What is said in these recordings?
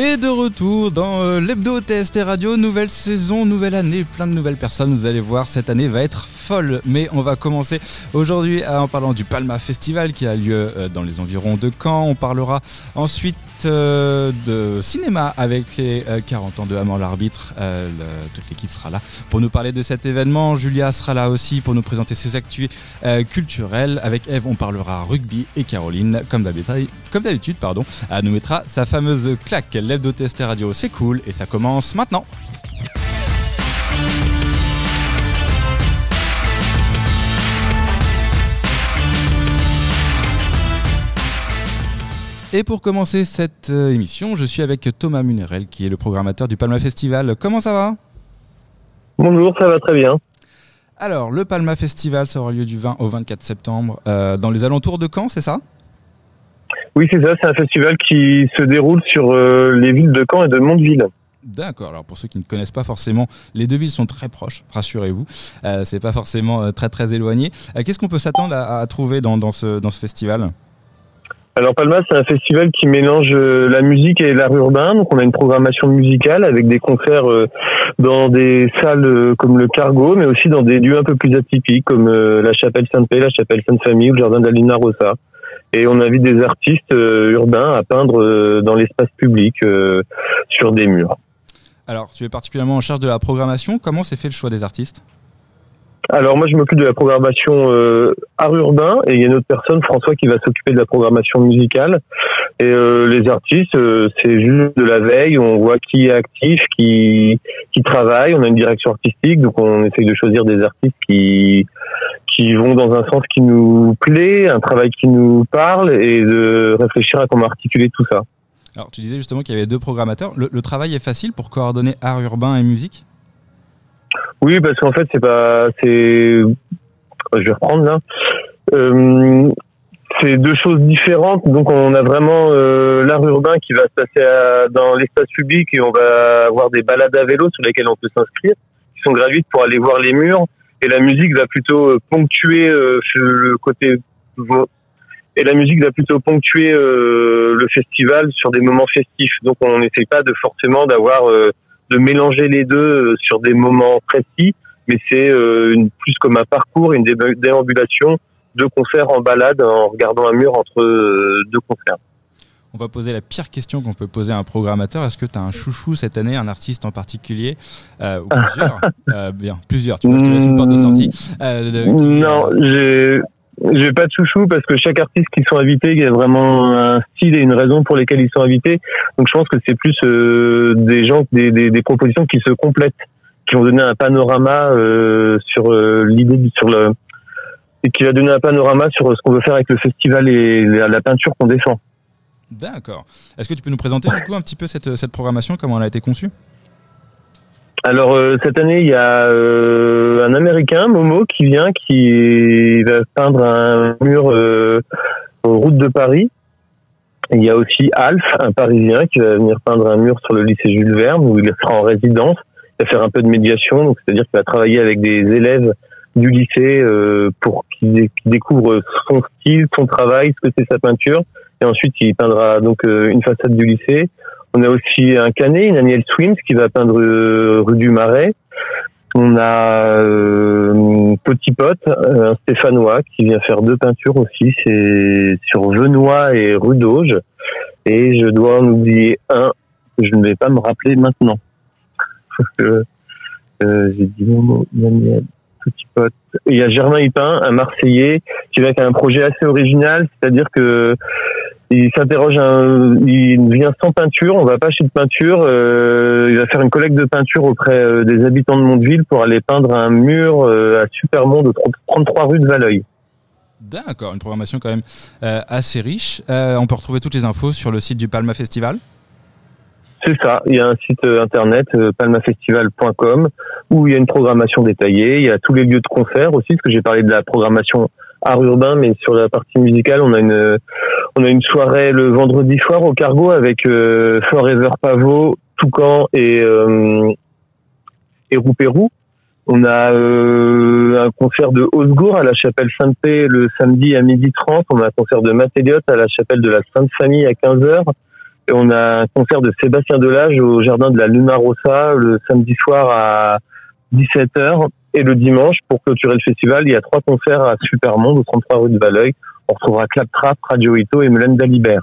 Et de retour dans euh, l'hebdo TST Radio, nouvelle saison, nouvelle année, plein de nouvelles personnes. Vous allez voir, cette année va être Mais on va commencer aujourd'hui en parlant du Palma Festival qui a lieu euh, dans les environs de Caen. On parlera ensuite euh, de cinéma avec les 40 ans de Amant l'arbitre. toute l'équipe sera là pour nous parler de cet événement. Julia sera là aussi pour nous présenter ses actus culturelles. Avec Eve, on parlera rugby et Caroline, comme d'habitude, pardon, nous mettra sa fameuse claque. L'hebdo TST Radio, c'est cool et ça commence maintenant. Et pour commencer cette euh, émission, je suis avec Thomas Munerel, qui est le programmateur du Palma Festival. Comment ça va? Bonjour, ça va très bien. Alors, le Palma Festival, ça aura lieu du 20 au 24 septembre euh, dans les alentours de Caen, c'est ça? Oui, c'est ça, c'est un festival qui se déroule sur euh, les villes de Caen et de Mondeville. D'accord. Alors pour ceux qui ne connaissent pas forcément, les deux villes sont très proches, rassurez-vous. Euh, c'est pas forcément très très éloigné. Qu'est-ce qu'on peut s'attendre à, trouver dans, dans, ce, dans ce festival? Alors Palma, c'est un festival qui mélange euh, la musique et l'art urbain. Donc on a une programmation musicale avec des concerts euh, dans des salles euh, comme le Cargo, mais aussi dans des lieux un peu plus atypiques comme la Chapelle Sainte-Paix, la Chapelle Sainte-Famille ou le Jardin d'Alina Rosa. Et on invite des artistes urbains à peindre dans l'espace public sur des murs. Alors tu es particulièrement en charge de la programmation. Comment s'est fait le choix des artistes? Alors moi je m'occupe de la programmation euh, art urbain et il y a une autre personne, François, qui va s'occuper de la programmation musicale. Et euh, les artistes, euh, c'est juste de la veille, on voit qui est actif, qui qui travaille, on a une direction artistique, donc on essaye de choisir des artistes qui qui vont dans un sens qui nous plaît, un travail qui nous parle et de réfléchir à comment articuler tout ça. Alors tu disais justement qu'il y avait deux programmateurs. le travail est facile pour coordonner art urbain et musique? Oui, parce qu'en fait, c'est pas, c'est, je vais reprendre là. Euh, c'est deux choses différentes. Donc, on a vraiment euh, l'art urbain qui va se passer dans l'espace public et on va avoir des balades à vélo sur lesquelles on peut s'inscrire, qui sont gratuites pour aller voir les murs. Et la musique va plutôt euh, ponctuer euh, le côté et la musique va plutôt ponctuer euh, le festival sur des moments festifs. Donc, on n'essaye pas de forcément d'avoir de mélanger les deux euh, sur des moments précis, mais c'est euh, plus comme un parcours, une déambulation de concert en balade en regardant un mur entre euh, deux concerts. On va poser la pire question qu'on peut poser à un programmateur. Est-ce que tu as un chouchou cette année, un artiste en particulier ou plusieurs? Bien, plusieurs. Tu vois, je te laisse une porte de sortie. non, j'ai j'ai pas de chouchou parce que chaque artiste qui sont invités, il y a vraiment un style et une raison pour lesquelles ils sont invités. Donc je pense que c'est plus euh, des gens, des, des, des, qui se complètent, qui vont donner un panorama euh, sur euh, l'idée, sur le, et qui va donner un panorama sur ce qu'on veut faire avec le festival et la, peinture qu'on défend. D'accord. Est-ce que tu peux nous présenter un petit peu cette, cette programmation, comment elle a été conçue? Alors euh, cette année, il y a euh, un Américain, Momo, qui vient, qui va peindre un mur euh, aux routes de Paris. Il y a aussi Alf, un Parisien, qui va venir peindre un mur sur le lycée Jules Verne, où il sera en résidence. Il faire un peu de médiation, donc c'est-à-dire qu'il va travailler avec des élèves du lycée pour qu'ils découvrent son style, son travail, ce que c'est sa peinture. Et ensuite, il peindra donc une façade du lycée. On a aussi un Canet, une Aniel Swims qui va peindre euh, rue du Marais. On a euh, Petit Pot, un Stéphanois qui vient faire deux peintures aussi. C'est sur Venois et rue d'Auge. Et je dois en oublier un je ne vais pas me rappeler maintenant. Parce que euh, j'ai dit mon mot, Petit Pot. Il y a Germain Hipin, un Marseillais, qui vient avec un projet assez original, c'est-à-dire que il s'interroge, il vient sans peinture, on va pas acheter de peinture, euh, il va faire une collecte de peinture auprès euh, des habitants de Mondeville pour aller peindre un mur euh, à Supermont de 33 rue de Valeuil. D'accord, une programmation quand même assez riche. on peut retrouver toutes les infos sur le site du Palma Festival? C'est ça, il y a un site internet palmafestival.com où il y a une programmation détaillée, il y a tous les lieux de concert aussi, parce que j'ai parlé de la programmation art urbain, mais sur la partie musicale, on a une on a une soirée le vendredi soir au Cargo avec euh, Forever Pavot, Toucan et euh, et Roupérou. On a euh, un concert de Osgour à la chapelle Sainte-Paix le samedi à 12h30. On a un concert de Mathéliot à la chapelle de la Sainte-Famille à 15h. Et on a un concert de Sébastien Delage au jardin de la Luna Rossa le samedi soir à 17h. Et le dimanche, pour clôturer le festival, il y a trois concerts à Supermonde, au 33 rue de Valeuil. On retrouvera Claptrap, Radio Ito et Mélène Dalibert.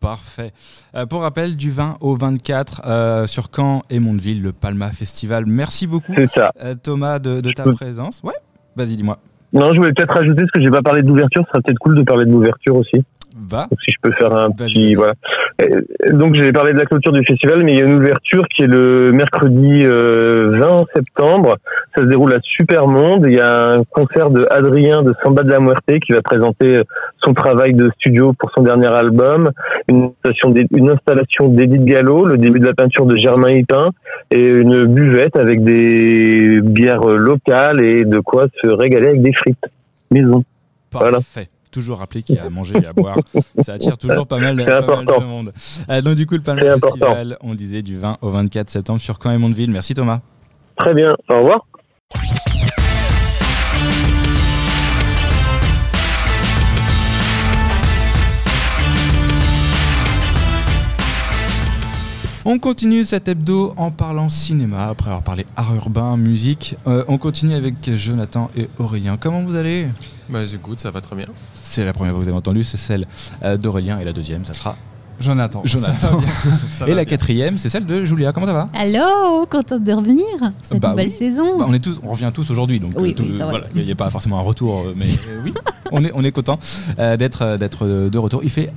Parfait. Euh, pour rappel, du 20 au 24 euh, sur Caen et Mondeville, le Palma Festival. Merci beaucoup, ça. Euh, Thomas, de, de ta présence. Ouais, vas-y, dis-moi. Non, je voulais peut-être rajouter, parce que j'ai pas parlé d'ouverture, ce sera peut-être cool de parler de l'ouverture aussi. Va. Donc, si je peux faire un petit voilà. Donc j'ai parlé de la clôture du festival, mais il y a une ouverture qui est le mercredi 20 septembre. Ça se déroule à Supermonde. Il y a un concert de Adrien de Samba de la Muerte qui va présenter son travail de studio pour son dernier album. Une installation d'Edith Gallo, le début de la peinture de Germain Hipin et une buvette avec des bières locales et de quoi se régaler avec des frites maison. Parfait toujours rappeler qu'il y a à manger et à boire. Ça attire toujours pas mal, de monde. Euh, donc du coup, le Palme Festival, on disait du 20 au 24 septembre sur Caen et Mondeville. Merci Thomas. Très bien, au revoir. On continue cet hebdo en parlant cinéma, après avoir parlé art urbain, musique. Euh, on continue avec Jonathan et Aurélien. Comment vous allez? Bah j'écoute, ça va très bien. C'est la première fois que vous avez entendu, c'est celle euh, d'Aurélien et la deuxième, ça sera Jonathan. Jonathan. et la quatrième, c'est celle de Julia. Comment ça va? Allô, contente de revenir cette bah nouvelle saison. Bah, on est tous, on revient tous aujourd'hui, donc oui, euh, il n'y a pas forcément un retour, mais oui, on est, on est content d'être, d'être de retour. Il fait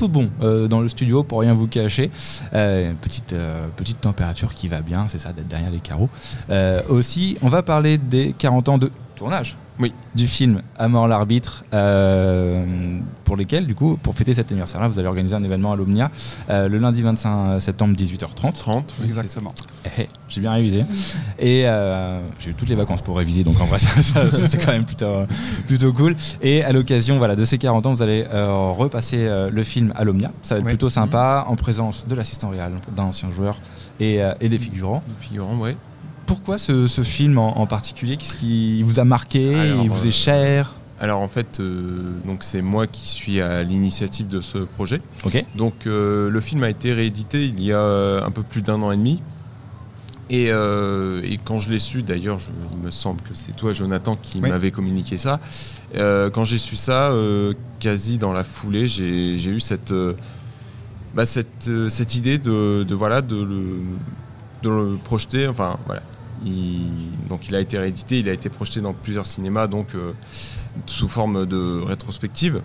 bon euh, dans le studio pour rien vous cacher. Euh, petite, euh, petite température qui va bien, c'est ça d'être derrière les carreaux. aussi, on va parler des 40 ans de tournage oui. du film À mort l'arbitre, euh, pour lesquels, du coup, pour fêter cet anniversaire-là, vous allez organiser un événement à l'Omnia euh, le lundi 25 septembre, 18h30. 30, exactement. J'ai bien révisé. Et euh, j'ai eu toutes les vacances pour réviser, donc en vrai, c'est quand même plutôt, plutôt cool. Et à l'occasion voilà, de ces 40 ans, vous allez repasser le film à l'Omnia. Ça va être plutôt sympa, en présence de l'assistant réel, d'un ancien joueur et, et des figurants. Des figurants, oui pourquoi ce, film en, particulier? Qu'est-ce qui vous a marqué? Il vous est euh, cher? alors en fait, euh, donc c'est moi qui suis à l'initiative de ce projet. Donc euh, le film a été réédité il y a un peu plus d'un an et demi. Et, quand je l'ai su, d'ailleurs, il me semble que c'est toi, Jonathan, qui m'avait communiqué ça. quand j'ai su ça, quasi dans la foulée, j'ai eu cette, bah, cette, cette idée de, de voilà de le, de le projeter. Enfin voilà, donc il a été réédité, il a été projeté dans plusieurs cinémas, donc euh, sous forme de rétrospective.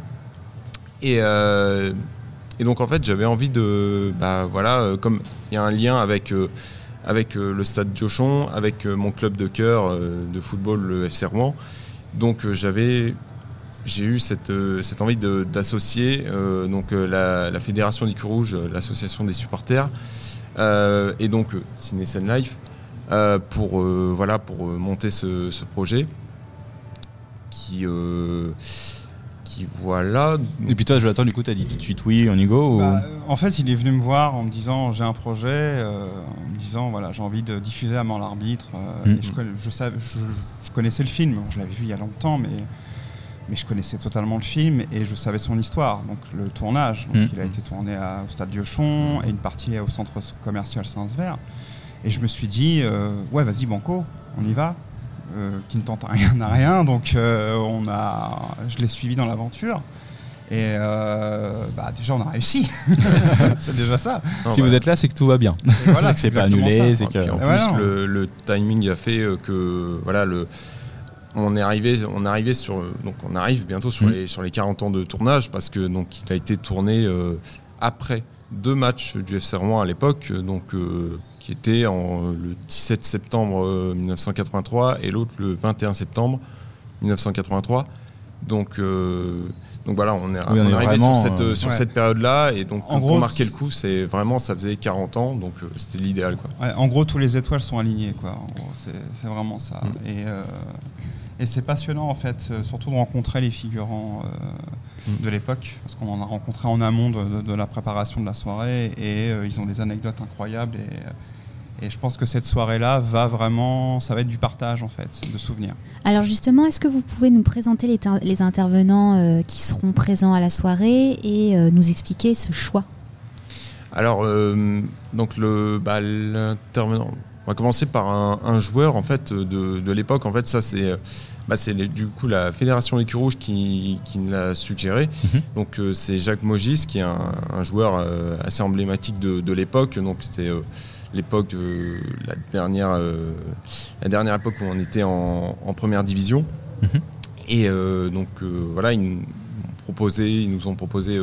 Et, euh, et donc en fait j'avais envie de, bah, voilà, euh, comme il y a un lien avec le stade Diochon, avec mon club de cœur de football, le FC Rouen. Donc j'avais j'ai eu cette, envie d'associer la, fédération du Rouge, l'association des supporters, et donc Ciné Life euh, pour, euh, voilà, pour euh, monter ce, projet qui qui voilà. Et puis toi, Jonathan, du coup, tu as dit tout de suite oui, on y go bah, En fait, il est venu me voir en me disant j'ai un projet, en me disant voilà, j'ai envie de diffuser à mort l'arbitre. Mm. je, je, je, connaissais le film, je l'avais vu il y a longtemps, mais, mais je connaissais totalement le film et je savais son histoire, donc le tournage. Donc, mm. Il a été tourné à, au Stade Diochon et une partie au centre commercial Saint-Sever. Et je me suis dit, euh, ouais, vas-y, Banco, on y va. Euh, qui ne tente rien n'a rien, donc euh, on a, je l'ai suivi dans l'aventure. Et bah déjà, on a réussi. c'est déjà ça. si vous êtes là, c'est que tout va bien. Voilà, c'est pas annulé. C'est que... En plus, le, timing a fait que voilà, le, on est arrivé, on est arrivé sur, donc on arrive bientôt sur, mm. les, sur les 40 ans de tournage parce que donc il a été tourné après deux matchs du FC Rouen à l'époque, donc qui était en, le 17 septembre 1983 euh, et l'autre le 21 septembre 1983. Donc, euh, donc voilà, on est, arrivé sur cette, euh, sur cette période-là et donc en pour marquer le coup, c'est vraiment ça faisait 40 ans, donc c'était l'idéal quoi. en gros, tous les étoiles sont alignées quoi. c'est vraiment ça. Mm. Et, et c'est passionnant en fait, surtout de rencontrer les figurants mm. de l'époque, parce qu'on en a rencontré en amont de, de, la préparation de la soirée et ils ont des anecdotes incroyables et et je pense que cette soirée-là va vraiment, ça va être du partage en fait, de souvenirs. Alors justement, est-ce que vous pouvez nous présenter les, les intervenants euh, qui seront présents à la soirée et euh, nous expliquer ce choix? Alors, donc le bah, l'intervenant. On va commencer par un, joueur en fait de, de l'époque. En fait, ça c'est bah, c'est du coup la fédération Écu Rouge qui, qui l'a suggéré. Mhm. Donc c'est Jacques Mogis qui est un, joueur assez emblématique de, de l'époque. Donc c'était l'époque de la dernière, la dernière époque où on était en, première division. Mhm. Et donc voilà, ils, proposé, ils nous ont proposé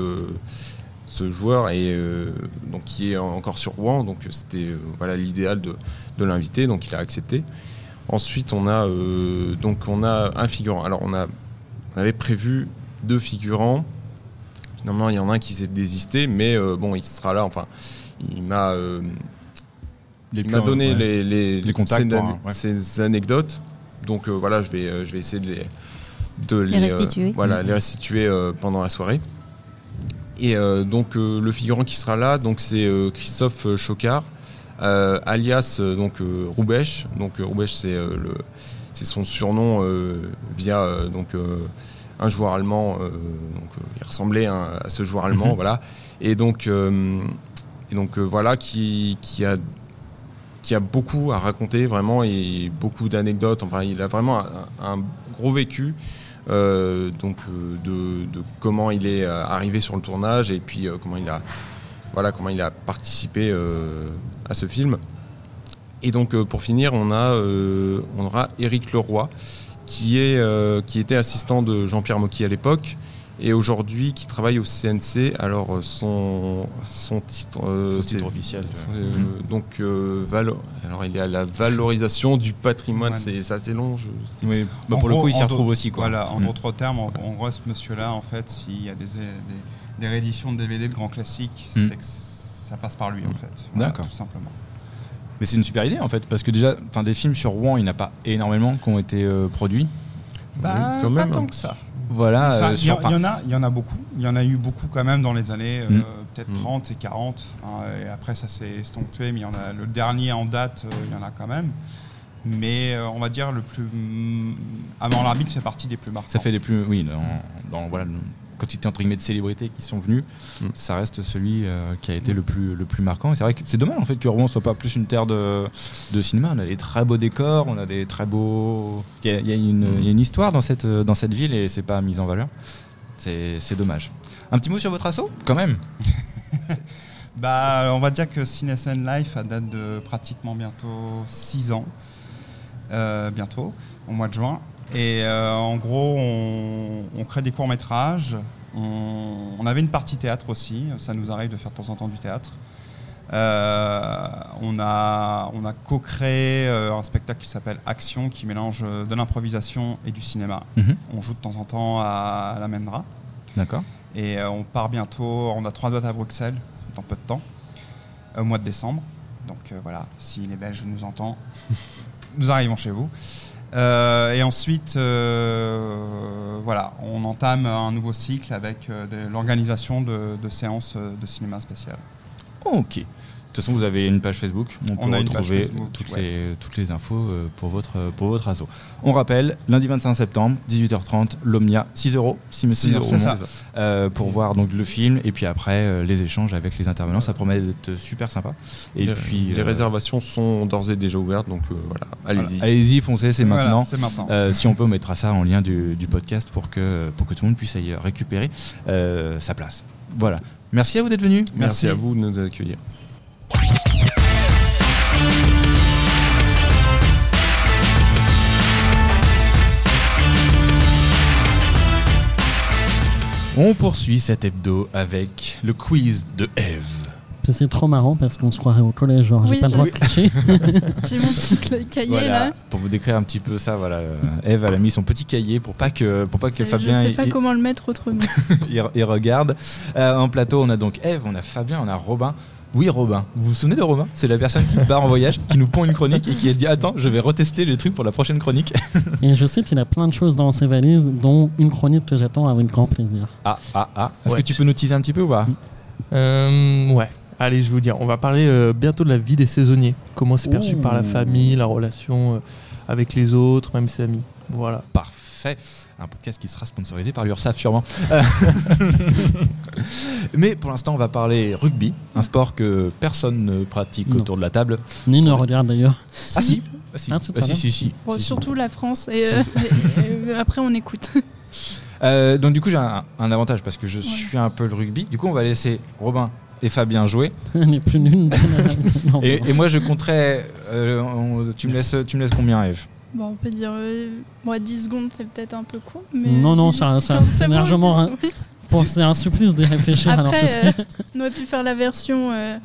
ce joueur et euh, donc qui est encore sur Rouen. Donc c'était euh, voilà l'idéal de, de l'inviter. Donc il a accepté. Ensuite on a euh, donc on a un figurant. Alors on a on avait prévu deux figurants. Finalement il y en a un qui s'est désisté, mais bon il sera là. Enfin il m'a il m'a donné les, les, les, contacts, ces, anecdotes. Donc voilà je vais je vais essayer de les de les, restituer, voilà les restituer pendant la soirée. Et euh, donc euh, le figurant qui sera là, donc c'est euh, Christophe Chocard, alias donc Roubèche. Donc Roubèche c'est le c'est son surnom via donc un joueur allemand. donc il ressemblait à ce joueur allemand, mhm. voilà. Et donc et donc voilà qui, qui a qui a beaucoup à raconter vraiment et beaucoup d'anecdotes. Enfin, il a vraiment un gros vécu. Euh, donc euh, de, comment il est euh, arrivé sur le tournage et puis comment il a voilà comment il a participé à ce film. Et donc pour finir, on a on aura Éric Leroy qui qui était assistant de Jean-Pierre Mocky à l'époque et aujourd'hui qui travaille au CNC. Alors son son titre, euh, titre officiel. Euh, donc euh, alors il est à la valorisation du patrimoine. C'est ça c'est long. Bah, pour le coup il s'y retrouve aussi quoi. Voilà. En mm. d'autres termes, en, gros ce monsieur là en fait s'il y a des, des, rééditions de DVD de grands classiques, mm. c'est que ça passe par lui en fait. D'accord. Tout simplement. Mais c'est une super idée en fait, parce que déjà, des films sur Rouen, il n'y en a pas énormément qui ont été produits. Bah, quand même, pas tant que ça. Voilà. Euh, il y, en a, il y en a beaucoup. Il y en a eu beaucoup quand même dans les années euh, mm. peut-être 30 mm. et 40. Hein, et après, ça s'est estonctué, mais y en a le dernier en date, euh, il y en a quand même. Mais on va dire le plus. Avant l'arbitre fait partie des plus marquants. Ça fait les plus. Oui, dans, dans voilà, quantité entre guillemets de célébrités qui sont venues, mm. ça reste celui euh, qui a été le plus le plus marquant. Et c'est vrai que c'est dommage en fait que Rouen soit pas plus une terre de, de, cinéma. On a des très beaux décors, on a des très beaux. Il y, a, une histoire dans cette dans cette ville et c'est pas mis en valeur. C'est dommage. Un petit mot sur votre assaut, quand même. bah, on va dire que CineSN Life a date de pratiquement bientôt 6 ans. Euh, bientôt, au mois de juin. Et euh, en gros, on, crée des courts-métrages. On, avait une partie théâtre aussi. Ça nous arrive de faire de temps en temps du théâtre. Euh, on a, on a co-créé euh, un spectacle qui s'appelle Action, qui mélange de l'improvisation et du cinéma. Mhm. On joue de temps en temps à, la Mendra. D'accord. Et on part bientôt, on a trois dates à Bruxelles dans peu de temps, au mois de décembre. Donc voilà, si les Belges nous entendent, nous arrivons chez vous. Euh, et ensuite, euh, voilà, on entame un nouveau cycle avec euh, l'organisation de, de, séances de cinéma spécial. Ok. De toute façon, vous avez une page Facebook. On, peut retrouver toutes, les, toutes les infos euh, pour votre, pour votre asso. On rappelle, lundi 25 septembre, 18h30, l'Omnia, 6 euros, 6 euros euh, pour voir donc, le film et puis après euh, les échanges avec les intervenants. Ça promet d'être super sympa. Et les, puis, les réservations sont d'ores et déjà ouvertes, donc voilà, allez-y. Allez-y, foncez, c'est maintenant. maintenant. si on peut, on mettra ça en lien du, du, podcast pour que, pour que tout le monde puisse y récupérer sa place. Voilà. Merci à vous d'être venu. Merci à vous de nous accueillir. On poursuit cet hebdo avec le quiz de Eve. C'est trop marrant parce qu'on se croirait au collège, genre j'ai pas le droit de clicher. j'ai mon petit cahier là. Pour vous décrire un petit peu ça, voilà, Eve elle a mis son petit cahier pour pas que pour pas que Fabien. Je sais pas comment le mettre autrement. il, regarde. Euh, en plateau, on a donc Eve, on a Fabien, on a Robin. Oui, Robin. Vous vous souvenez de Robin? C'est la personne qui se barre en voyage, qui nous pond une chronique et qui a dit Attends, je vais retester le truc pour la prochaine chronique. et je sais qu'il a plein de choses dans ses valises, dont une chronique que j'attends avec grand plaisir. Ah, ah, ah. Est-ce que tu peux nous teaser un petit peu ou pas? Euh, Ouais. Allez, je vais vous dire. On va parler euh, bientôt de la vie des saisonniers. Comment c'est perçu par la famille, la relation euh, avec les autres, même ses amis. Voilà. Parfait fait. Un podcast qui sera sponsorisé par l'URSAF sûrement. Euh, Mais pour l'instant, on va parler rugby, un sport que personne ne pratique Non. autour de la table. Ni ne regarde d'ailleurs. Ah si Ah si, Ah, c'est Ah, si, si, si. Bon, Si, si. surtout la France. Et, euh, et, euh, après, on écoute. Euh, donc du coup, j'ai un, un avantage parce que je suis un peu le rugby. Du coup, on va laisser Robin et Fabien jouer. Est plus nulle. Non, Et, et moi, je compterais. euh, on- tu, me laisses, tu me laisses combien, Eve? Bon, on peut dire euh, bon, 10 secondes, c'est peut-être un peu court. Mais Non, non, 10 ça- ça- 15 c'est largement 10 oui. Bon, c'est un supplice de réfléchir alors tu Après, sais. euh, on aurait pu faire la version euh,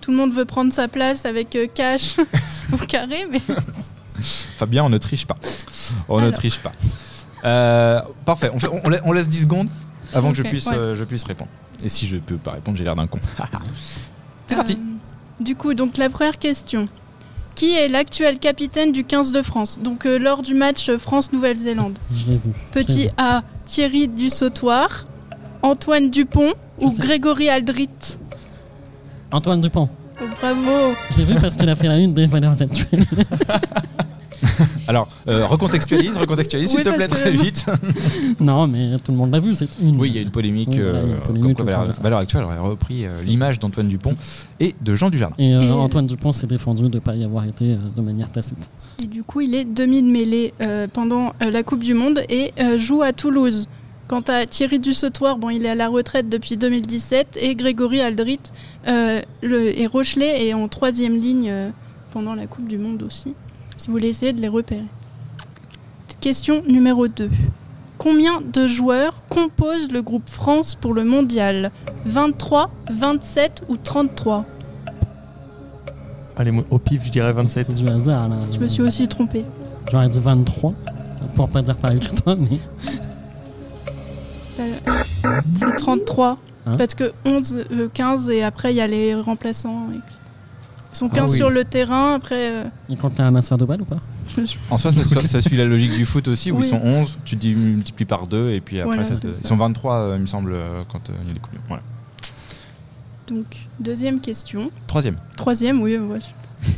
tout le monde veut prendre sa place avec euh, cash au carré, mais Fabien, on ne triche pas. On ne triche pas. Euh, parfait. On, fait- on la- on laisse 10 secondes avant que je puisse, ouais. euh, je puisse répondre. Et si je peux pas répondre, j'ai l'air d'un con. C'est parti. Du coup, donc la première question. Qui est l'actuel capitaine du 15 de France Donc euh, lors du match euh, France-Nouvelle-Zélande. Petit A, Thierry Dussautoir, Antoine Dupont ou sais. Grégory Aldrit Antoine Dupont. Oh, Bravo Je l'ai vu parce qu'il a fait la une des valeurs actuelles. Alors, euh, recontextualise, recontextualise, s'il Oui, te plaît, très vite. non, mais tout le monde l'a vu, c'est une. Oui, il y a une polémique. Oui, voilà, une euh, polémique comme quoi Actuelle aurait repris euh, l'image d'Antoine Dupont et de Jean Dujardin. Et, euh, Et- Antoine Dupont s'est défendu de ne pas y avoir été euh, de manière tacite. Et du coup, il est demi de mêlée euh, pendant euh, la Coupe du Monde et euh, joue à Toulouse. Quant à Thierry Dussautoir, bon, il est à la retraite depuis 2017 et Grégory Aldrit euh, le, et Rochelet est en troisième ligne euh, pendant la Coupe du Monde aussi. Si vous voulez essayer de les repérer. Question numéro 2. Combien de joueurs composent le groupe France pour le mondial? 23, 27 ou 33 Allez, moi, au pif, je dirais 27. C'est du hasard, là. Je me suis aussi trompée. J'aurais dit 23, pour pas dire pareil que toi, mais. Euh, C'est 33. Hein? Parce que 11, euh, 15 et après il y a les remplaçants. Ils sont 15 Ah oui. sur le terrain. Après, euh, Il compte un masseur de balle ou pas En soi, ça, ça- ça suit la logique du foot aussi, où Oui. ils sont 11, tu dis multiplies par 2, et puis après, Voilà, ça te- c'est ils sont 23, euh, il me semble, euh, quand euh, il y a des coupes. Voilà. donc, deuxième question. Troisième. Troisième, oui. ouais.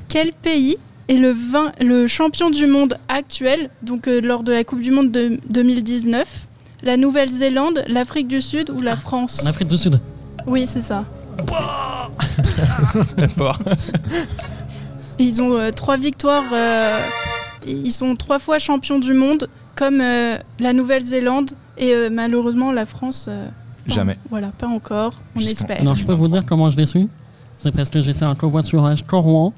Quel pays est le, vin- le champion du monde actuel, donc euh, lors de la Coupe du Monde de 2019 La Nouvelle-Zélande, l'Afrique du Sud ou la France? En Afrique du Sud. Oui, c'est ça. Très fort. Et ils ont euh, trois victoires. euh, ils sont trois fois champions du monde, comme euh, la Nouvelle-Zélande et euh, malheureusement la France. euh, pas- Jamais. Voilà, pas encore. On Jusqu'en- espère. Non, je peux vous dire comment je l'ai su. C'est parce que j'ai fait un covoiturage Rouen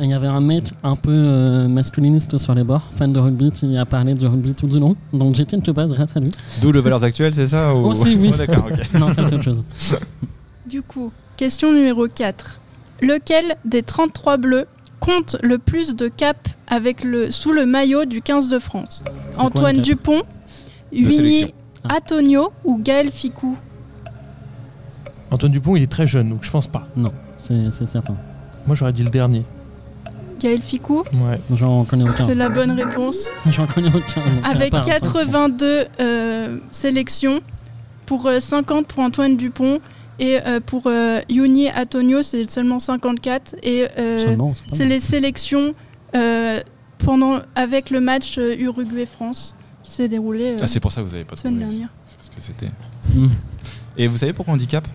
et il y avait un mec un peu euh, masculiniste sur les bords, fan de rugby, qui a parlé du rugby tout du long. Donc j'ai quelque base grâce à lui. D'où le Valeurs Actuelles, c'est ça ou... Aussi, oui. Oh, D'accord, ok. Non, ça c'est autre chose. Coup, question numéro 4. Lequel des 33 bleus compte le plus de caps avec le, sous le maillot du 15 de France? Quoi, Antoine Dupont. Uni Ah. Antonio ou Gaël Ficou? Antoine Dupont, il est très jeune, donc je pense pas. Non, c'est certain. Moi, j'aurais dit le dernier. Gaël Ficou? Ouais. J'en connais aucun. C'est la bonne réponse. J'en connais aucun. donc, Avec à part- 82 euh, sélections pour euh, 50 pour Antoine Dupont et euh, pour euh, Yuni Antonio c'est seulement 54 et euh, c'est les sélections euh, pendant avec le match euh, Uruguay-France qui s'est déroulé euh, Ah, c'est pour ça que vous avez pas la semaine trouvé. dernière. Parce que c'était. Hmm. Et vous savez pourquoi on dit cap?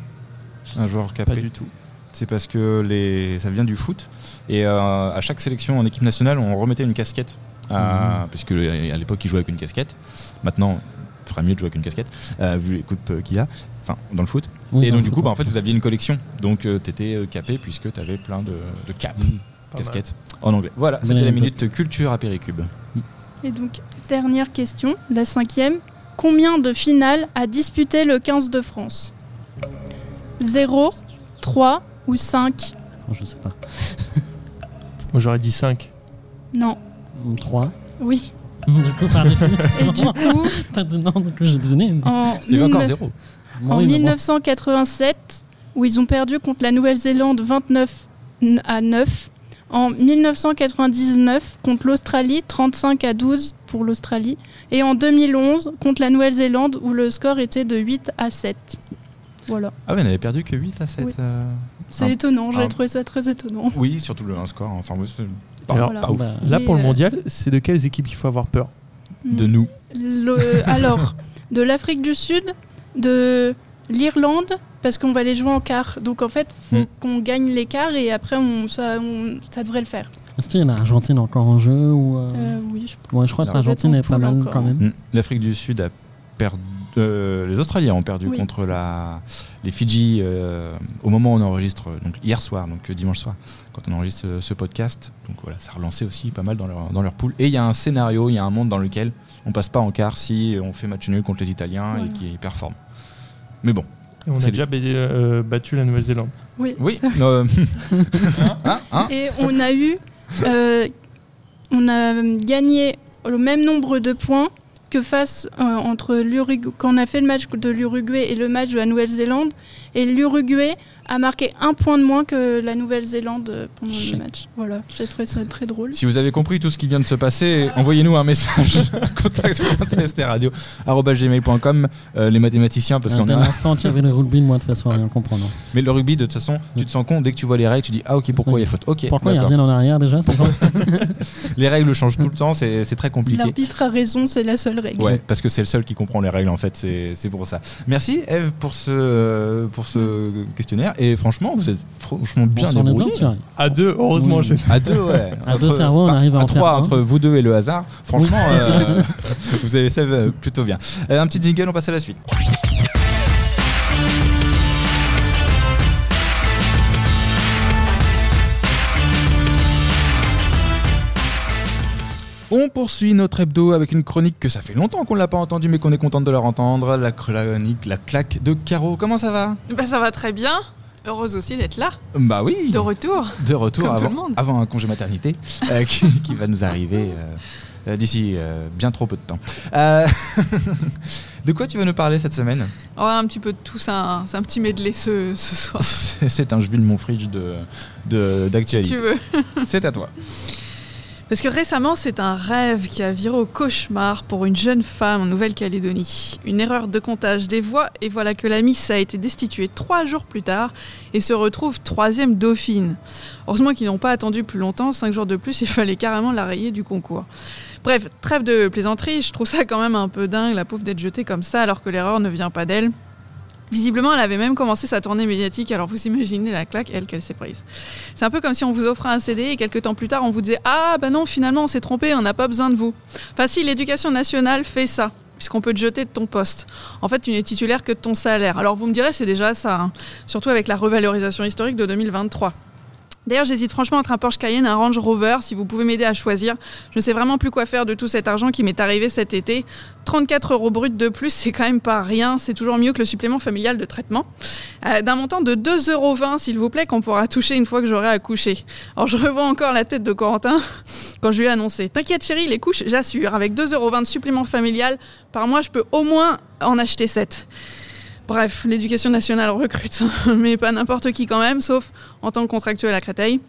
Un joueur capé Pas du tout. C'est parce que les... ça vient du foot. Et euh, à chaque sélection en équipe nationale, on remettait une casquette. À... Mhm. Parce que euh, à l'époque, il jouait avec une casquette. Maintenant, il ferait mieux de jouer avec une casquette, euh, vu les coupes euh, qu'il y a. Enfin, dans le foot. Oui, et donc, du coup, bah, en fait, vous aviez une collection. Donc, tu étais capé puisque tu avais plein de, de caps, Pas casquettes en anglais. Voilà, c'était la minute culture à Péricube. Et donc dernière question, la cinquième. Combien de finales a disputé le 15 de France? 0, 3 ou 5 Oh, Je sais pas. Moi, j'aurais dit 5. Non, 3. oui. Du coup, par Et définition. du coup, T'as dit non, du coup j'ai deviné. mais- en, Il y avait encore 19 zéro. Bon, en oui, mais bon. 1987, où ils ont perdu contre la Nouvelle-Zélande 29 n- à 9. En 1999, contre l'Australie, 35 à 12 pour l'Australie. Et en 2011, contre la Nouvelle-Zélande, où le score était de 8 à 7. Voilà. Ah ouais, on avait perdu que 8 à 7. Oui. euh, C'est Ah. étonnant, j'ai Ah. trouvé ça très étonnant. Oui, surtout le un score. Enfin, pas, Alors, pas Voilà. ouf. Bah, Là, Mais, pour le euh, mondial, c'est de quelles équipes qu'il faut avoir peur? De nous Alors, de l'Afrique du Sud, de l'Irlande, parce qu'on va les jouer en quart. Donc en fait, faut Mm. qu'on gagne les quarts et après, on, ça, on- ça devrait le faire. Est-ce qu'il y a l'Argentine encore en jeu ou euh, Euh, oui, je- ouais, je crois que l'Argentine est pas en mal quand même. Mm. L'Afrique du Sud a perdu. euh, les Australiens ont perdu Oui. contre la, les Fidji euh, au moment où on enregistre, donc hier soir, donc dimanche soir, quand on enregistre ce, podcast. Donc voilà, ça a relancé aussi pas mal dans leur, dans leur poule. Et il y a un scénario, il y a un monde dans lequel on passe pas en quart si on fait match nul contre les Italiens Voilà. et qui performent. Mais bon, Et on a déjà euh, battu la Nouvelle-Zélande. oui. oui. euh, hein, hein Et on a eu, euh, on a gagné le même nombre de points que face euh, entre l'Uruguay, quand on a fait le match de l'Uruguay et le match de la Nouvelle-Zélande, et l'Uruguay a marqué un point de moins que la Nouvelle-Zélande pendant Chut. le match. Voilà, j'ai trouvé ça très drôle. Si vous avez compris tout ce qui vient de se passer, envoyez-nous un message contact euh, les mathématiciens parce Euh, qu'on dès a l'instant qu'il y avait le rugby, moi de toute façon, rien comprendre. mais le rugby de toute façon, tu te sens con dès que tu vois les règles, tu dis ah OK, pourquoi il y a faute OK. Pourquoi d'accord. reviennent en arrière déjà Les règles changent tout le temps, c'est très compliqué. L'arbitre a raison, c'est la seule règle. Ouais, parce que c'est le seul qui comprend les règles en fait, c'est c'est pour ça. Merci Eve pour ce pour ce questionnaire et franchement, vous êtes franchement bien On s'en est bien débrouillés. tiré. À deux, heureusement. Oui. j'ai- À deux, ouais. À deux cerveaux, on arrive à en faire trois un. entre vous deux et le hasard. Franchement, Oui, c'est euh, vous avez fait euh, plutôt bien. Euh, un petit jingle, on passe à la suite. On poursuit notre hebdo avec une chronique que ça fait longtemps qu'on l'a pas entendue mais qu'on est content de leur entendre. La chronique, la claque de Caro. Comment ça va? Bah, ça va très bien. Heureuse aussi d'être là, Bah oui. de retour. de retour Comme tout avant, le monde. avant un congé maternité euh, qui, qui va nous arriver euh, euh, d'ici euh, bien trop peu de temps. De quoi tu vas nous parler cette semaine? Va un petit peu de tout, c'est un, petit medley ce, ce soir. C'est un je vide mon fridge de de- Si d'actualité. tu veux. C'est à toi. Parce que récemment, c'est un rêve qui a viré au cauchemar pour une jeune femme en Nouvelle-Calédonie. Une erreur de comptage des voix, et voilà que la Miss a été destituée trois jours plus tard et se retrouve troisième dauphine. Heureusement qu'ils n'ont pas attendu plus longtemps, cinq jours de plus, il fallait carrément la rayer du concours. Bref, trêve de plaisanterie, je trouve ça quand même un peu dingue, la pauvre d'être jetée comme ça alors que l'erreur ne vient pas d'elle. Visiblement, elle avait même commencé sa tournée médiatique, alors vous imaginez la claque, elle, qu'elle s'est prise. C'est un peu comme si on vous offrait un CD et quelques temps plus tard, on vous disait Ah, bah non, finalement, on s'est trompé, on n'a pas besoin de vous. Enfin, si, l'éducation nationale fait ça, puisqu'on peut te jeter de ton poste. En fait, tu n'es titulaire que de ton salaire. Alors, vous me direz, c'est déjà ça, hein. surtout avec la revalorisation historique de 2023. D'ailleurs, j'hésite franchement entre un Porsche Cayenne et un Range Rover. Si vous pouvez m'aider à choisir, je ne sais vraiment plus quoi faire de tout cet argent qui m'est arrivé cet été. 34 euros brut de plus, c'est quand même pas rien. C'est toujours mieux que le supplément familial de traitement. Euh, D'un montant de 2,20 euros, s'il vous plaît, qu'on pourra toucher une fois que j'aurai accouché. Alors, je revois encore la tête de Corentin quand je lui ai annoncé T'inquiète, chérie, les couches, j'assure. Avec 2,20 euros de supplément familial, par mois, je peux au moins en acheter 7. Bref, l'éducation nationale recrute, mais pas n'importe qui quand même, sauf en tant que contractuel à Créteil.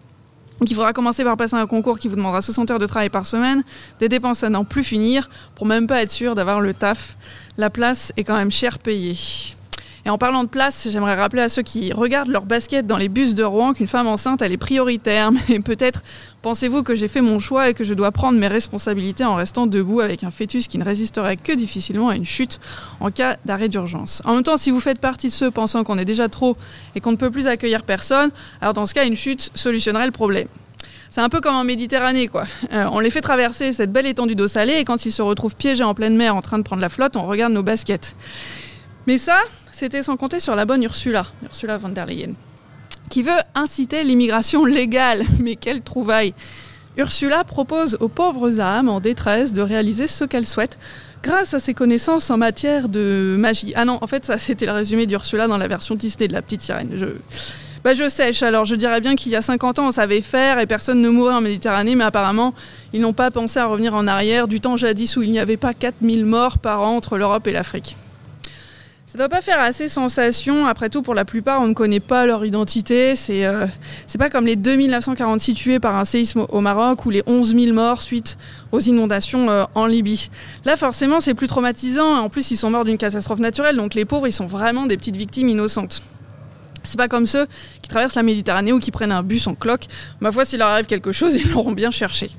Donc il faudra commencer par passer un concours qui vous demandera 60 heures de travail par semaine, des dépenses à n'en plus finir, pour même pas être sûr d'avoir le taf. La place est quand même cher payée. Et en parlant de place, j'aimerais rappeler à ceux qui regardent leur basket dans les bus de Rouen qu'une femme enceinte, elle est prioritaire. Mais peut-être pensez-vous que j'ai fait mon choix et que je dois prendre mes responsabilités en restant debout avec un fœtus qui ne résisterait que difficilement à une chute en cas d'arrêt d'urgence. En même temps, si vous faites partie de ceux pensant qu'on est déjà trop et qu'on ne peut plus accueillir personne, alors dans ce cas, une chute solutionnerait le problème. C'est un peu comme en Méditerranée, quoi. Euh, on les fait traverser cette belle étendue d'eau salée et quand ils se retrouvent piégés en pleine mer en train de prendre la flotte, on regarde nos baskets. Mais ça, c'était sans compter sur la bonne Ursula, Ursula von der Leyen, qui veut inciter l'immigration légale. Mais quelle trouvaille Ursula propose aux pauvres âmes en détresse de réaliser ce qu'elles souhaitent grâce à ses connaissances en matière de magie. Ah non, en fait, ça c'était le résumé d'Ursula dans la version Disney de la petite sirène. Je... Bah, je sèche, alors je dirais bien qu'il y a 50 ans on savait faire et personne ne mourait en Méditerranée, mais apparemment ils n'ont pas pensé à revenir en arrière du temps jadis où il n'y avait pas 4000 morts par an entre l'Europe et l'Afrique. Ça doit pas faire assez sensation. Après tout, pour la plupart, on ne connaît pas leur identité. C'est euh, c'est pas comme les 2946 tués par un séisme au Maroc ou les 11 000 morts suite aux inondations euh, en Libye. Là, forcément, c'est plus traumatisant. En plus, ils sont morts d'une catastrophe naturelle, donc les pauvres, ils sont vraiment des petites victimes innocentes. C'est pas comme ceux qui traversent la Méditerranée ou qui prennent un bus en cloque. Ma foi, s'il leur arrive quelque chose, ils l'auront bien cherché.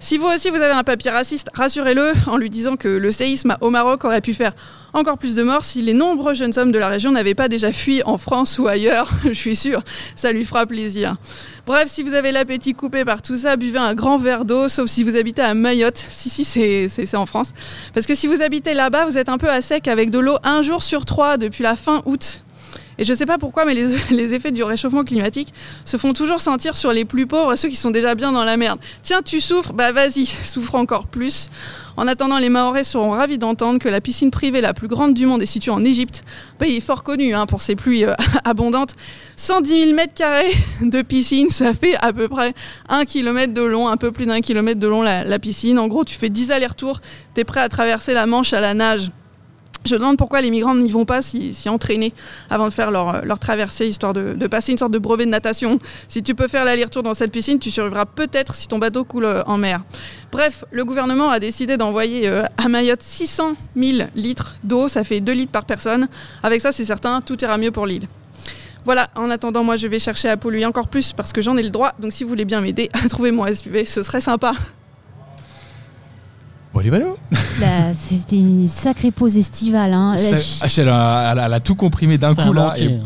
Si vous aussi vous avez un papier raciste, rassurez-le en lui disant que le séisme au Maroc aurait pu faire encore plus de morts si les nombreux jeunes hommes de la région n'avaient pas déjà fui en France ou ailleurs. Je suis sûr, ça lui fera plaisir. Bref, si vous avez l'appétit coupé par tout ça, buvez un grand verre d'eau, sauf si vous habitez à Mayotte. Si, si, c'est en France. Parce que si vous habitez là-bas, vous êtes un peu à sec avec de l'eau un jour sur trois depuis la fin août. Et je ne sais pas pourquoi, mais les, effets du réchauffement climatique se font toujours sentir sur les plus pauvres ceux qui sont déjà bien dans la merde. Tiens, tu souffres? Bah vas-y, souffre encore plus. En attendant, les Mahorais seront ravis d'entendre que la piscine privée la plus grande du monde est située en Égypte, pays fort connu hein, pour ses pluies euh, abondantes. 110 000 mètres carrés de piscine, ça fait à peu près un kilomètre de long, un peu plus d'un kilomètre de long la, la piscine. En gros, tu fais 10 allers-retours, tu es prêt à traverser la Manche à la nage. Je demande pourquoi les migrants n'y vont pas s'y entraîner avant de faire leur, leur traversée, histoire de, passer une sorte de brevet de natation. Si tu peux faire l'aller-retour dans cette piscine, tu survivras peut-être si ton bateau coule euh, en mer. Bref, le gouvernement a décidé d'envoyer euh, à Mayotte 600 000 litres d'eau, ça fait 2 litres par personne. Avec ça, c'est certain, tout ira mieux pour l'île. Voilà, en attendant, moi je vais chercher à polluer encore plus parce que j'en ai le droit. Donc si vous voulez bien m'aider à trouver mon SUV, ce serait sympa. C'était une sacrée pause estivale. Hein. elle, a, tout comprimé d'un coup là. Et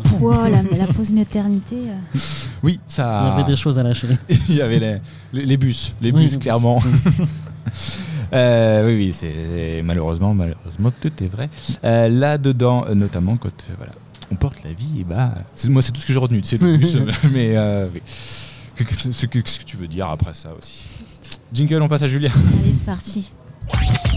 la, pause maternité. Euh. Oui, ça. Il y avait des choses à lâcher. Il y avait les, bus, les bus clairement. Euh, oui, oui, c'est malheureusement, malheureusement, tout est vrai. Euh, là dedans, notamment quand voilà, on porte la vie, et bah, moi c'est tout ce que j'ai retenu, c'est le bus, mais ce que tu veux dire après ça aussi. Jingle, on passe à Julien. Allez, c'est parti. Peace.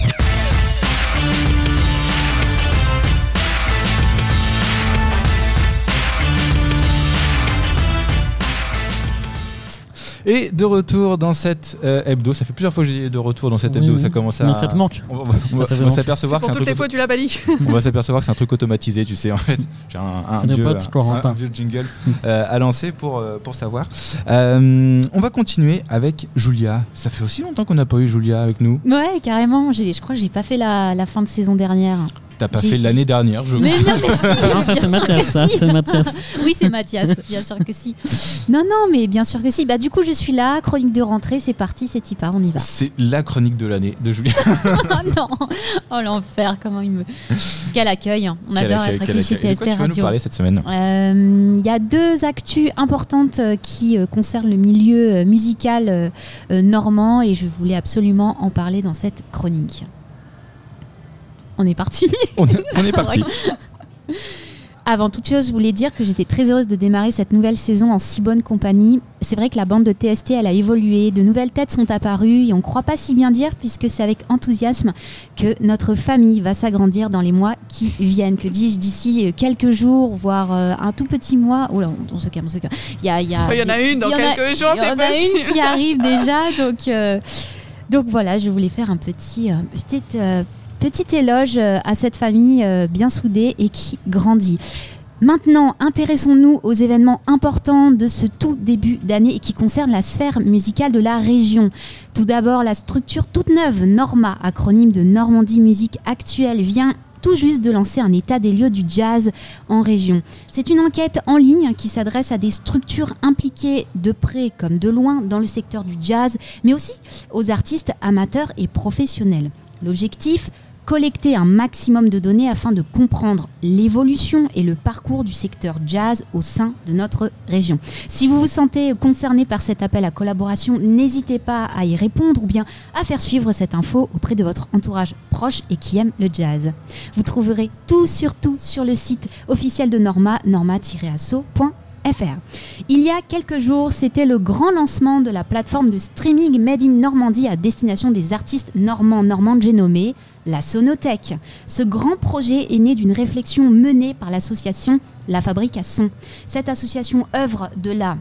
Et de retour dans cette euh, hebdo, ça fait plusieurs fois que j'ai de retour dans cette hebdo, ça commence à. Mais ça te manque. On va, s'apercevoir que c'est un toutes les fois tu l'as on va s'apercevoir que c'est un truc automatisé, tu sais en fait. J'ai un, vieux, un, vieux, jingle euh, à lancer pour euh, pour savoir. on va continuer avec Julia. Ça fait aussi longtemps qu'on n'a pas eu Julia avec nous. Ouais, carrément. Je crois que j'ai pas fait la, la fin de saison dernière. T'as pas fait l'année dernière, je Mais non, mais si, non, ça c'est Mathias, ça c'est Mathias. oui, c'est Mathias, bien sûr que si. Non, non, mais bien sûr que si. Bah du coup, je suis là, chronique de rentrée, c'est parti, c'est part, on y va. C'est la chronique de l'année de Julien. oh non, oh l'enfer, comment il me. Parce qu'elle accueille, hein. on adore être accueilli chez TST Radio. Tu vas nous parler cette semaine euh, Il y a deux actus importantes euh, qui euh, concernent le milieu musical normand et je voulais absolument en parler dans cette chronique. On est parti. On est, parti. Avant toute chose, je voulais dire que j'étais très heureuse de démarrer cette nouvelle saison en si bonne compagnie. C'est vrai que la bande de TST, elle a évolué, de nouvelles têtes sont apparues et on ne croit pas si bien dire puisque c'est avec enthousiasme que notre famille va s'agrandir dans les mois qui viennent. Que dis-je d'ici quelques jours, voire euh, un tout petit mois. Oh là, on se calme, on se calme. Il y, a, il y, en a une dans quelques jours, c'est Il y en a une qui arrive déjà, donc, euh, donc voilà, je voulais faire un petit, euh, petite petit éloge euh, à cette famille euh, bien soudée et qui grandit. Maintenant, intéressons-nous aux événements importants de ce tout début d'année et qui concernent la sphère musicale de la région. Tout d'abord, la structure toute neuve Norma, acronyme de Normandie Musique Actuelle, vient tout juste de lancer un état des lieux du jazz en région. C'est une enquête en ligne qui s'adresse à des structures impliquées de près comme de loin dans le secteur du jazz, mais aussi aux artistes amateurs et professionnels. L'objectif collecter un maximum de données afin de comprendre l'évolution et le parcours du secteur jazz au sein de notre région. Si vous vous sentez concerné par cet appel à collaboration, n'hésitez pas à y répondre ou bien à faire suivre cette info auprès de votre entourage proche et qui aime le jazz. Vous trouverez tout surtout sur le site officiel de Norma, Il y a quelques jours, c'était le grand lancement de la plateforme de streaming Made in Normandie à destination des artistes normands normandes j'ai nommé la Sonothèque. Ce grand projet est né d'une réflexion menée par l'association La Fabrique Son. Cette association œuvre de la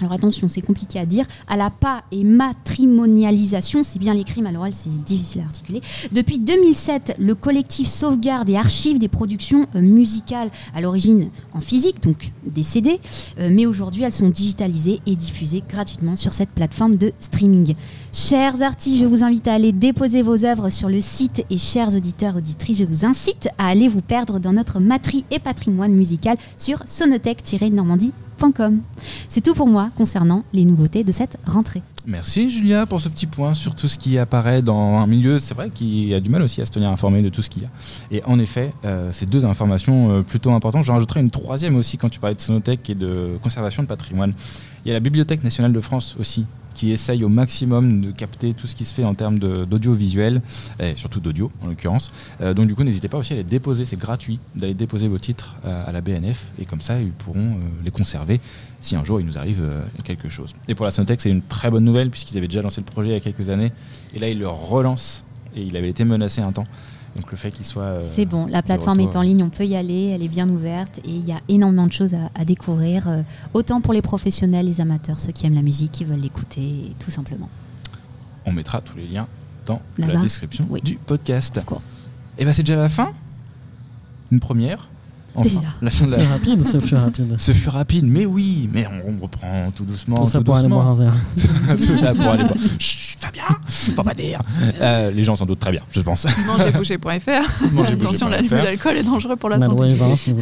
alors attention, c'est compliqué à dire, à la pas et matrimonialisation, c'est bien l'écrit, mais à l'oral c'est difficile à articuler. Depuis 2007, le collectif sauvegarde et archive des productions euh, musicales à l'origine en physique, donc des CD, euh, mais aujourd'hui elles sont digitalisées et diffusées gratuitement sur cette plateforme de streaming. Chers artistes, je vous invite à aller déposer vos œuvres sur le site et chers auditeurs, auditrices, je vous incite à aller vous perdre dans notre matrie et patrimoine musical sur sonothèque-normandie C'est tout pour moi concernant les nouveautés de cette rentrée. Merci Julia pour ce petit point sur tout ce qui apparaît dans un milieu, c'est vrai, qui a du mal aussi à se tenir informé de tout ce qu'il y a. Et en effet, euh, ces deux informations euh, plutôt importantes. J'en rajouterai une troisième aussi quand tu parlais de sonothèque et de conservation de patrimoine. Il y a la Bibliothèque nationale de France aussi qui essaye au maximum de capter tout ce qui se fait en termes d'audiovisuel, et surtout d'audio en l'occurrence. Euh, donc du coup, n'hésitez pas aussi à les déposer, c'est gratuit d'aller déposer vos titres euh, à la BNF, et comme ça, ils pourront euh, les conserver si un jour il nous arrive quelque chose. Et pour la Sonothèque, c'est une très bonne nouvelle, puisqu'ils avaient déjà lancé le projet il y a quelques années, et là, ils le relancent, et il avait été menacé un temps. Donc le fait qu'il soit. Euh, c'est bon, la plateforme est en ligne, on peut y aller, elle est bien ouverte et il y a énormément de choses à, découvrir, euh, autant pour les professionnels, les amateurs, ceux qui aiment la musique, qui veulent l'écouter, tout simplement. On mettra tous les liens dans la description du podcast. Et bien c'est déjà la fin Une première Enfin, la fin de la... rapide, ce fut rapide. Ce fut rapide, mais oui, mais on, reprend tout doucement. Tout ça pour aller boire un verre. tout ça pour aller boire. Chut, Fabien, faut pas dire. Euh, les gens s'en doutent très bien, je pense. Mangezboucher.fr. Attention, l'alcool est dangereux pour la, santé.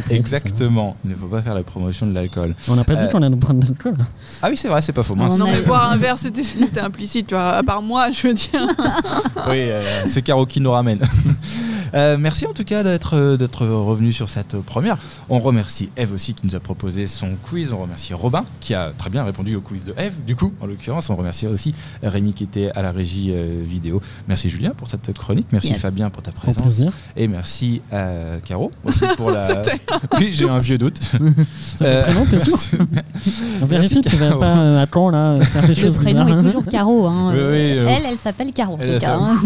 Exactement, il ne faut pas faire la promotion de l'alcool. On n'a pas dit euh, qu'on allait prendre de l'alcool. Ah oui, c'est vrai, c'est pas faux. Non, mais boire un verre, c'était implicite, tu vois, à part moi, je veux dire. oui, euh, c'est Caro qui nous ramène. Merci en tout cas d'être revenu sur cette première on remercie Eve aussi qui nous a proposé son quiz. On remercie Robin qui a très bien répondu au quiz de Eve. Du coup, en l'occurrence, on remercie aussi Rémi qui était à la régie euh, vidéo. Merci Julien pour cette chronique. Merci Fabien pour ta présence. Et merci à Caro aussi pour la. oui, j'ai un vieux doute. Euh... On vérifie que tu vas pas euh, à quand là faire des choses Le prénom est toujours Caro. Hein. elle, elle s'appelle Caro en tout cas. Hein.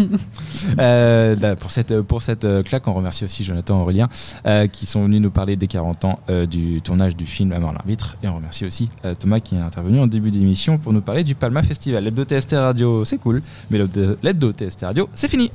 Euh, pour cette, pour cette claque, on remercie aussi Jonathan Aurélien qui sont venus nous parler des 40 ans euh, du tournage du film La mort l'arbitre. Et on remercie aussi euh, Thomas qui est intervenu en début d'émission pour nous parler du Palma Festival. L'hebdo TST Radio, c'est cool, mais l'hebdo TST Radio, c'est fini.